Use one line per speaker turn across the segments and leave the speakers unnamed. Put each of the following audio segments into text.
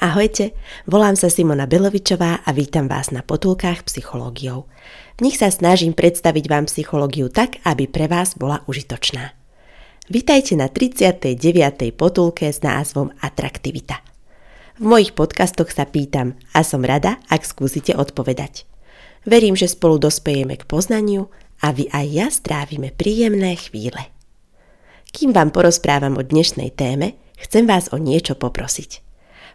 Ahojte, volám sa Simona Belovičová a vítam vás na potulkách psychológiou. V nich sa snažím predstaviť vám psychológiu tak, aby pre vás bola užitočná. Vítajte na 39. potulke s názvom Atraktivita. V mojich podcastoch sa pýtam a som rada, ak skúsite odpovedať. Verím, že spolu dospejeme k poznaniu a vy aj ja strávime príjemné chvíle. Kým vám porozprávam o dnešnej téme, chcem vás o niečo poprosiť.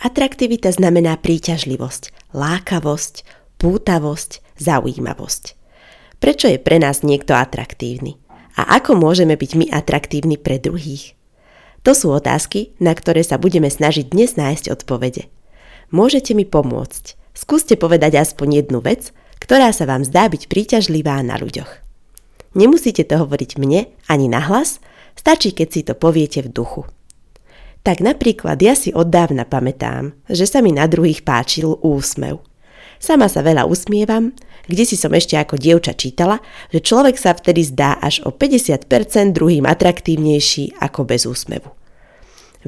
Atraktivita znamená príťažlivosť, lákavosť, pútavosť, zaujímavosť. Prečo je pre nás niekto atraktívny? A ako môžeme byť my atraktívni pre druhých? To sú otázky, na ktoré sa budeme snažiť dnes nájsť odpovede. Môžete mi pomôcť. Skúste povedať aspoň jednu vec, ktorá sa vám zdá byť príťažlivá na ľuďoch. Nemusíte to hovoriť mne ani nahlas, stačí, keď si to poviete v duchu. Tak napríklad ja si od dávna pamätám, že sa mi na druhých páčil úsmev. Sama sa veľa usmievam, kde si som ešte ako dievča čítala, že človek sa vtedy zdá až o 50% druhým atraktívnejší ako bez úsmevu.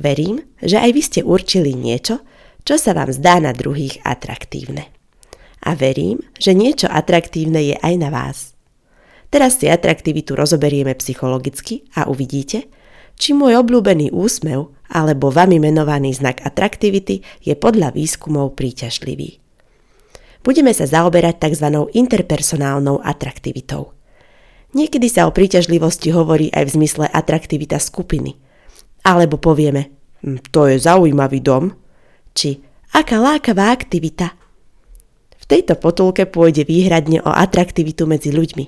Verím, že aj vy ste určili niečo, čo sa vám zdá na druhých atraktívne. A verím, že niečo atraktívne je aj na vás. Teraz si atraktivitu rozoberieme psychologicky a uvidíte, či môj obľúbený úsmev alebo vami menovaný znak atraktivity je podľa výskumov príťažlivý. Budeme sa zaoberať tzv. interpersonálnou atraktivitou. Niekedy sa o príťažlivosti hovorí aj v zmysle atraktivita skupiny. Alebo povieme, hm, to je zaujímavý dom, či aká lákavá aktivita. V tejto potulke pôjde výhradne o atraktivitu medzi ľuďmi,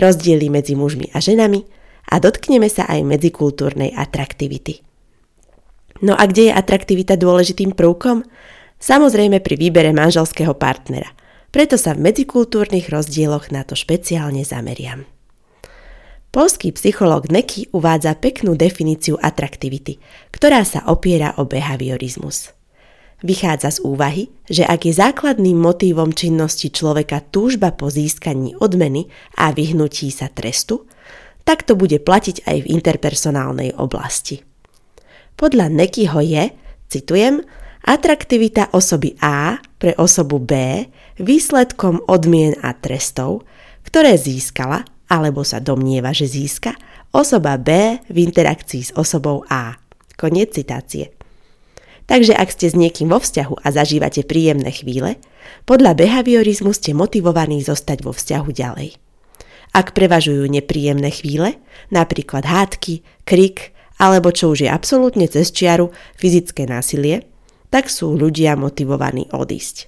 rozdiely medzi mužmi a ženami a dotkneme sa aj medzikultúrnej atraktivity. No a kde je atraktivita dôležitým prvkom? Samozrejme pri výbere manželského partnera. Preto sa v medzikultúrnych rozdieloch na to špeciálne zameriam. Polský psychológ Neky uvádza peknú definíciu atraktivity, ktorá sa opiera o behaviorizmus. Vychádza z úvahy, že ak je základným motívom činnosti človeka túžba po získaní odmeny a vyhnutí sa trestu, tak to bude platiť aj v interpersonálnej oblasti. Podľa Nekyho je, citujem, atraktivita osoby A pre osobu B výsledkom odmien a trestov, ktoré získala alebo sa domnieva, že získa osoba B v interakcii s osobou A. Koniec citácie. Takže ak ste s niekým vo vzťahu a zažívate príjemné chvíle, podľa behaviorizmu ste motivovaní zostať vo vzťahu ďalej. Ak prevažujú nepríjemné chvíle, napríklad hádky, krik alebo čo už je absolútne cez čiaru fyzické násilie, tak sú ľudia motivovaní odísť.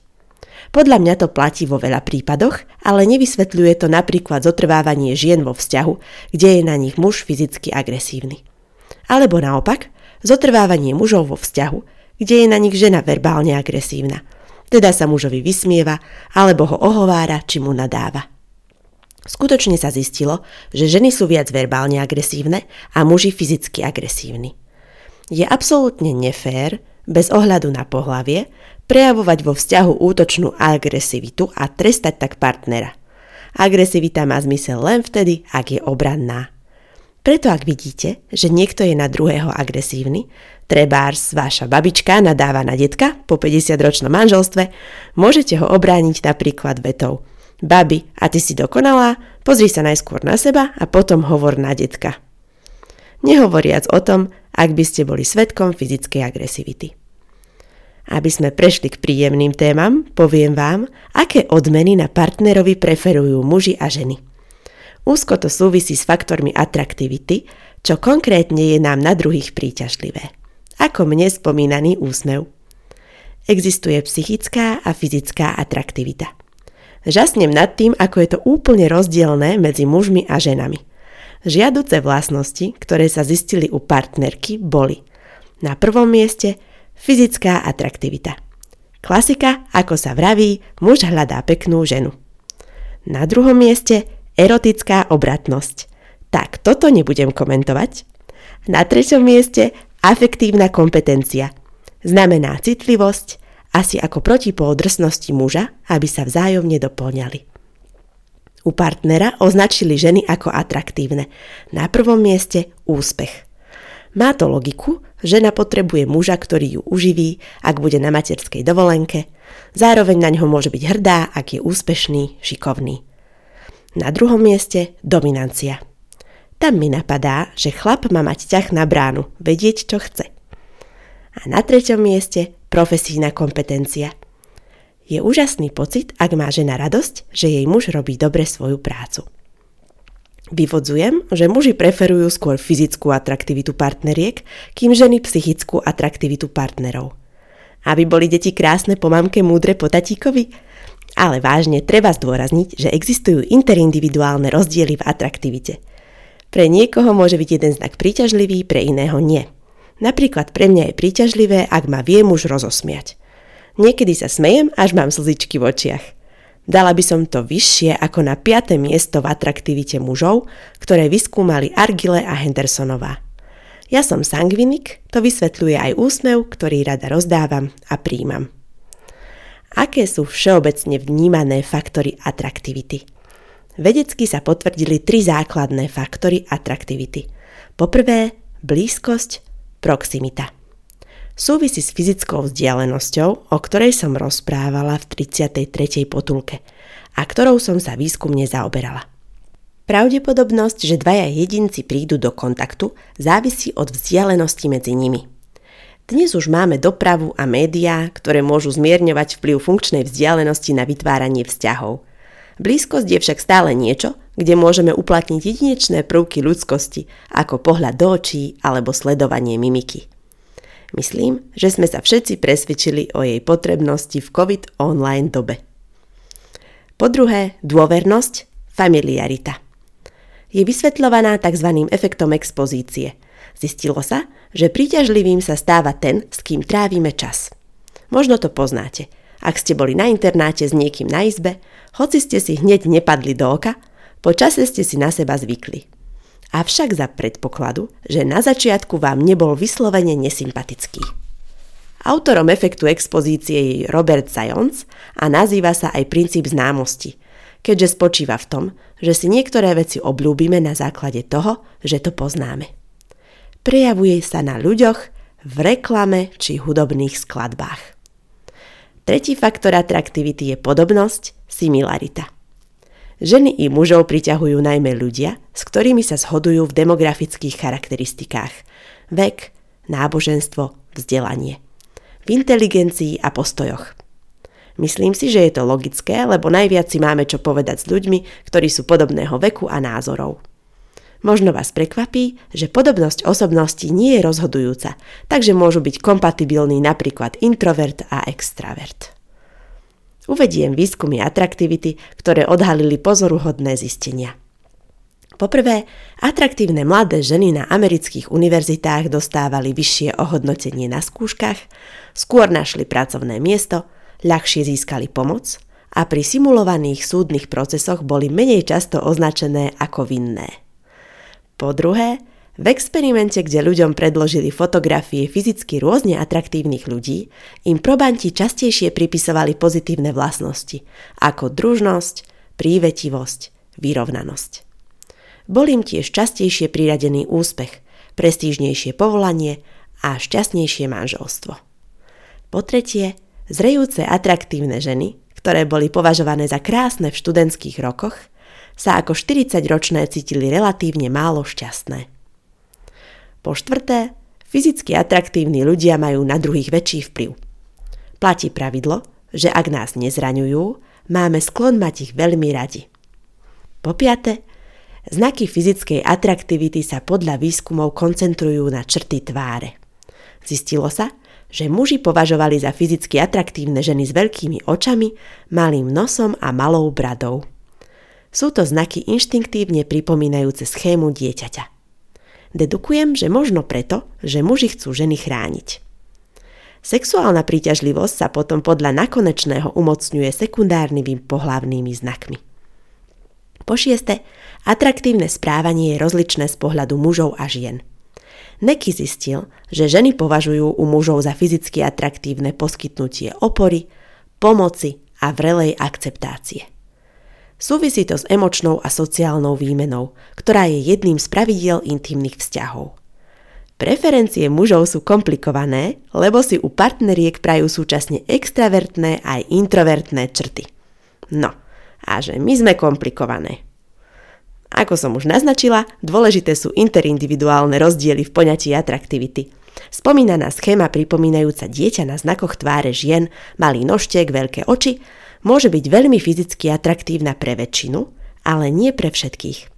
Podľa mňa to platí vo veľa prípadoch, ale nevysvetľuje to napríklad zotrvávanie žien vo vzťahu, kde je na nich muž fyzicky agresívny. Alebo naopak, zotrvávanie mužov vo vzťahu, kde je na nich žena verbálne agresívna. Teda sa mužovi vysmieva, alebo ho ohovára, či mu nadáva. Skutočne sa zistilo, že ženy sú viac verbálne agresívne a muži fyzicky agresívni. Je absolútne nefér, bez ohľadu na pohlavie, prejavovať vo vzťahu útočnú agresivitu a trestať tak partnera. Agresivita má zmysel len vtedy, ak je obranná. Preto ak vidíte, že niekto je na druhého agresívny, trebárs vaša babička nadáva na detka po 50-ročnom manželstve, môžete ho obrániť napríklad vetou – Babi, a ty si dokonalá? Pozri sa najskôr na seba a potom hovor na detka. Nehovoriac o tom, ak by ste boli svetkom fyzickej agresivity. Aby sme prešli k príjemným témam, poviem vám, aké odmeny na partnerovi preferujú muži a ženy. Úzko to súvisí s faktormi atraktivity, čo konkrétne je nám na druhých príťažlivé. Ako mne spomínaný úsmev. Existuje psychická a fyzická atraktivita. Žasnem nad tým, ako je to úplne rozdielne medzi mužmi a ženami. Žiaduce vlastnosti, ktoré sa zistili u partnerky, boli na prvom mieste fyzická atraktivita. Klasika, ako sa vraví, muž hľadá peknú ženu. Na druhom mieste erotická obratnosť. Tak, toto nebudem komentovať. Na treťom mieste afektívna kompetencia. Znamená citlivosť, asi ako protipól drsnosti muža, aby sa vzájomne doplňali. U partnera označili ženy ako atraktívne. Na prvom mieste úspech. Má to logiku, žena potrebuje muža, ktorý ju uživí, ak bude na materskej dovolenke. Zároveň na ňo môže byť hrdá, ak je úspešný, šikovný. Na druhom mieste dominancia. Tam mi napadá, že chlap má mať ťah na bránu, vedieť, čo chce. A na treťom mieste profesijná kompetencia. Je úžasný pocit, ak má žena radosť, že jej muž robí dobre svoju prácu. Vyvodzujem, že muži preferujú skôr fyzickú atraktivitu partneriek, kým ženy psychickú atraktivitu partnerov. Aby boli deti krásne po mamke, múdre po tatíkovi? Ale vážne treba zdôrazniť, že existujú interindividuálne rozdiely v atraktivite. Pre niekoho môže byť jeden znak príťažlivý, pre iného nie. Napríklad pre mňa je príťažlivé, ak ma vie muž rozosmiať. Niekedy sa smejem, až mám slzičky v očiach. Dala by som to vyššie ako na 5. miesto v atraktivite mužov, ktoré vyskúmali Argile a Hendersonová. Ja som sangvinik, to vysvetľuje aj úsmev, ktorý rada rozdávam a príjmam. Aké sú všeobecne vnímané faktory atraktivity? Vedecky sa potvrdili tri základné faktory atraktivity. Poprvé, blízkosť, proximita súvisí s fyzickou vzdialenosťou, o ktorej som rozprávala v 33. potulke a ktorou som sa výskumne zaoberala. Pravdepodobnosť, že dvaja jedinci prídu do kontaktu, závisí od vzdialenosti medzi nimi. Dnes už máme dopravu a médiá, ktoré môžu zmierňovať vplyv funkčnej vzdialenosti na vytváranie vzťahov. Blízkosť je však stále niečo, kde môžeme uplatniť jedinečné prvky ľudskosti, ako pohľad do očí alebo sledovanie mimiky. Myslím, že sme sa všetci presvedčili o jej potrebnosti v COVID online dobe. Po druhé, dôvernosť, familiarita. Je vysvetľovaná tzv. efektom expozície. Zistilo sa, že príťažlivým sa stáva ten, s kým trávime čas. Možno to poznáte. Ak ste boli na internáte s niekým na izbe, hoci ste si hneď nepadli do oka, po čase ste si na seba zvykli avšak za predpokladu, že na začiatku vám nebol vyslovene nesympatický. Autorom efektu expozície je Robert Zajons a nazýva sa aj princíp známosti, keďže spočíva v tom, že si niektoré veci obľúbime na základe toho, že to poznáme. Prejavuje sa na ľuďoch, v reklame či hudobných skladbách. Tretí faktor atraktivity je podobnosť, similarita – Ženy i mužov priťahujú najmä ľudia, s ktorými sa zhodujú v demografických charakteristikách. Vek, náboženstvo, vzdelanie. V inteligencii a postojoch. Myslím si, že je to logické, lebo najviac si máme čo povedať s ľuďmi, ktorí sú podobného veku a názorov. Možno vás prekvapí, že podobnosť osobnosti nie je rozhodujúca, takže môžu byť kompatibilní napríklad introvert a extravert. Uvediem výskumy atraktivity, ktoré odhalili pozoruhodné zistenia. Poprvé, atraktívne mladé ženy na amerických univerzitách dostávali vyššie ohodnotenie na skúškach, skôr našli pracovné miesto, ľahšie získali pomoc a pri simulovaných súdnych procesoch boli menej často označené ako vinné. Po druhé, v experimente, kde ľuďom predložili fotografie fyzicky rôzne atraktívnych ľudí, im probanti častejšie pripisovali pozitívne vlastnosti, ako družnosť, prívetivosť, vyrovnanosť. Bol im tiež častejšie priradený úspech, prestížnejšie povolanie a šťastnejšie manželstvo. Po tretie, zrejúce atraktívne ženy, ktoré boli považované za krásne v študentských rokoch, sa ako 40-ročné cítili relatívne málo šťastné. Po štvrté, fyzicky atraktívni ľudia majú na druhých väčší vplyv. Platí pravidlo, že ak nás nezraňujú, máme sklon mať ich veľmi radi. Po piate, znaky fyzickej atraktivity sa podľa výskumov koncentrujú na črty tváre. Zistilo sa, že muži považovali za fyzicky atraktívne ženy s veľkými očami, malým nosom a malou bradou. Sú to znaky inštinktívne pripomínajúce schému dieťaťa. Dedukujem, že možno preto, že muži chcú ženy chrániť. Sexuálna príťažlivosť sa potom podľa nakonečného umocňuje sekundárnymi pohlavnými znakmi. Po šieste, atraktívne správanie je rozličné z pohľadu mužov a žien – Neky zistil, že ženy považujú u mužov za fyzicky atraktívne poskytnutie opory, pomoci a vrelej akceptácie. Súvisí to s emočnou a sociálnou výmenou, ktorá je jedným z pravidiel intimných vzťahov. Preferencie mužov sú komplikované, lebo si u partneriek prajú súčasne extravertné aj introvertné črty. No, a že my sme komplikované. Ako som už naznačila, dôležité sú interindividuálne rozdiely v poňatí atraktivity. Spomínaná schéma pripomínajúca dieťa na znakoch tváre žien, malý nožtek, veľké oči, môže byť veľmi fyzicky atraktívna pre väčšinu, ale nie pre všetkých.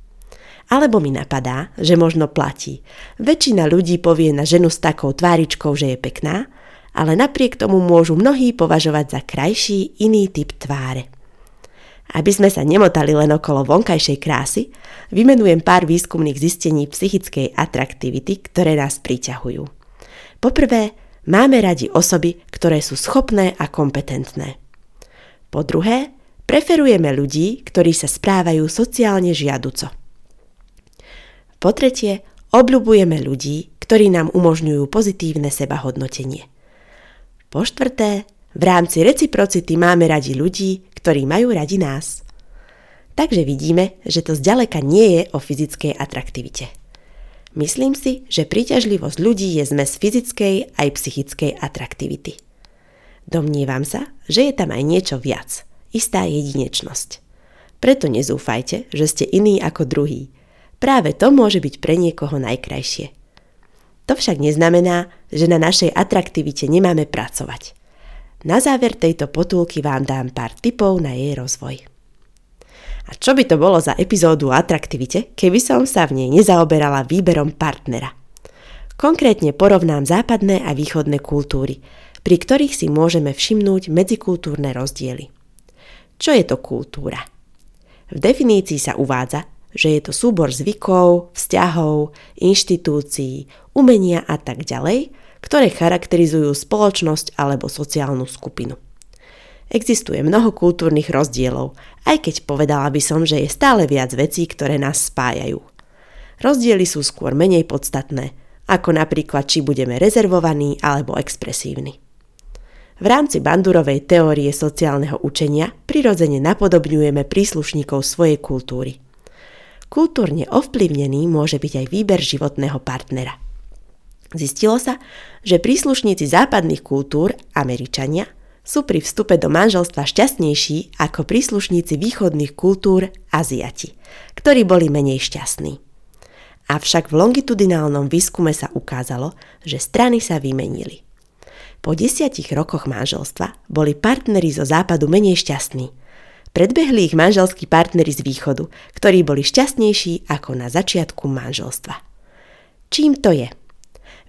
Alebo mi napadá, že možno platí. Väčšina ľudí povie na ženu s takou tváričkou, že je pekná, ale napriek tomu môžu mnohí považovať za krajší iný typ tváre. Aby sme sa nemotali len okolo vonkajšej krásy, vymenujem pár výskumných zistení psychickej atraktivity, ktoré nás priťahujú. Poprvé, máme radi osoby, ktoré sú schopné a kompetentné. Po druhé, preferujeme ľudí, ktorí sa správajú sociálne žiaduco. Po tretie, obľubujeme ľudí, ktorí nám umožňujú pozitívne sebahodnotenie. Po štvrté, v rámci reciprocity máme radi ľudí, ktorí majú radi nás. Takže vidíme, že to zďaleka nie je o fyzickej atraktivite. Myslím si, že príťažlivosť ľudí je zmes fyzickej aj psychickej atraktivity. Domnievam sa, že je tam aj niečo viac, istá jedinečnosť. Preto nezúfajte, že ste iní ako druhý. Práve to môže byť pre niekoho najkrajšie. To však neznamená, že na našej atraktivite nemáme pracovať. Na záver tejto potulky vám dám pár tipov na jej rozvoj. A čo by to bolo za epizódu o atraktivite, keby som sa v nej nezaoberala výberom partnera? Konkrétne porovnám západné a východné kultúry, pri ktorých si môžeme všimnúť medzikultúrne rozdiely. Čo je to kultúra? V definícii sa uvádza, že je to súbor zvykov, vzťahov, inštitúcií, umenia a tak ďalej, ktoré charakterizujú spoločnosť alebo sociálnu skupinu. Existuje mnoho kultúrnych rozdielov, aj keď povedala by som, že je stále viac vecí, ktoré nás spájajú. Rozdiely sú skôr menej podstatné, ako napríklad či budeme rezervovaní alebo expresívni. V rámci bandurovej teórie sociálneho učenia prirodzene napodobňujeme príslušníkov svojej kultúry. Kultúrne ovplyvnený môže byť aj výber životného partnera – Zistilo sa, že príslušníci západných kultúr, Američania, sú pri vstupe do manželstva šťastnejší ako príslušníci východných kultúr, Aziati, ktorí boli menej šťastní. Avšak v longitudinálnom výskume sa ukázalo, že strany sa vymenili. Po desiatich rokoch manželstva boli partneri zo západu menej šťastní. Predbehli ich manželskí partneri z východu, ktorí boli šťastnejší ako na začiatku manželstva. Čím to je?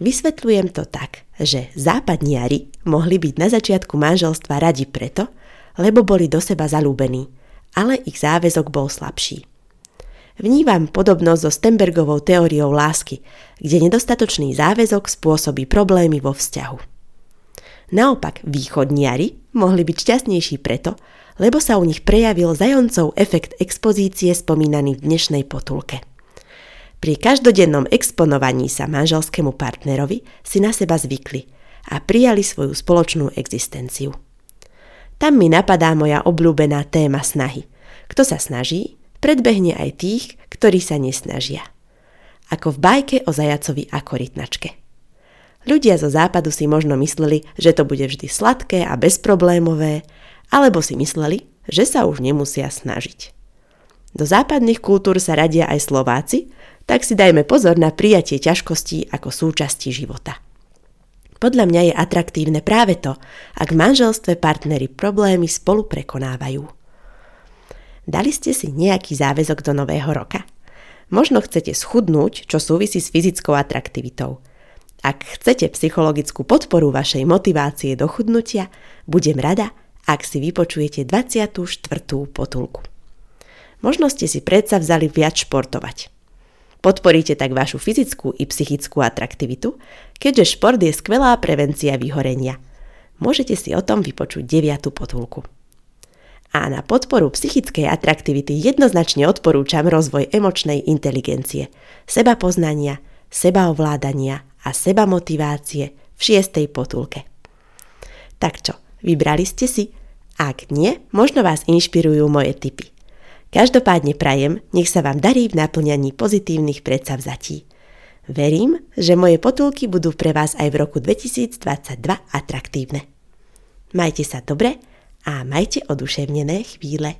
Vysvetľujem to tak, že západniari mohli byť na začiatku manželstva radi preto, lebo boli do seba zalúbení, ale ich záväzok bol slabší. Vnímam podobnosť so Stenbergovou teóriou lásky, kde nedostatočný záväzok spôsobí problémy vo vzťahu. Naopak východniari mohli byť šťastnejší preto, lebo sa u nich prejavil zajoncov efekt expozície spomínaný v dnešnej potulke. Pri každodennom exponovaní sa manželskému partnerovi si na seba zvykli a prijali svoju spoločnú existenciu. Tam mi napadá moja obľúbená téma snahy. Kto sa snaží, predbehne aj tých, ktorí sa nesnažia. Ako v bajke o zajacovi a korytnačke. Ľudia zo západu si možno mysleli, že to bude vždy sladké a bezproblémové, alebo si mysleli, že sa už nemusia snažiť. Do západných kultúr sa radia aj Slováci, tak si dajme pozor na prijatie ťažkostí ako súčasti života. Podľa mňa je atraktívne práve to, ak v manželstve partnery problémy spolu prekonávajú. Dali ste si nejaký záväzok do nového roka? Možno chcete schudnúť, čo súvisí s fyzickou atraktivitou. Ak chcete psychologickú podporu vašej motivácie do chudnutia, budem rada, ak si vypočujete 24. potulku. Možno ste si predsa vzali viac športovať. Podporíte tak vašu fyzickú i psychickú atraktivitu, keďže šport je skvelá prevencia vyhorenia. Môžete si o tom vypočuť 9. potulku. A na podporu psychickej atraktivity jednoznačne odporúčam rozvoj emočnej inteligencie, seba poznania, sebaovládania a seba motivácie v šiestej potulke. Tak čo, vybrali ste si? Ak nie, možno vás inšpirujú moje tipy. Každopádne prajem, nech sa vám darí v naplňaní pozitívnych predsavzatí. Verím, že moje potulky budú pre vás aj v roku 2022 atraktívne. Majte sa dobre a majte oduševnené chvíle.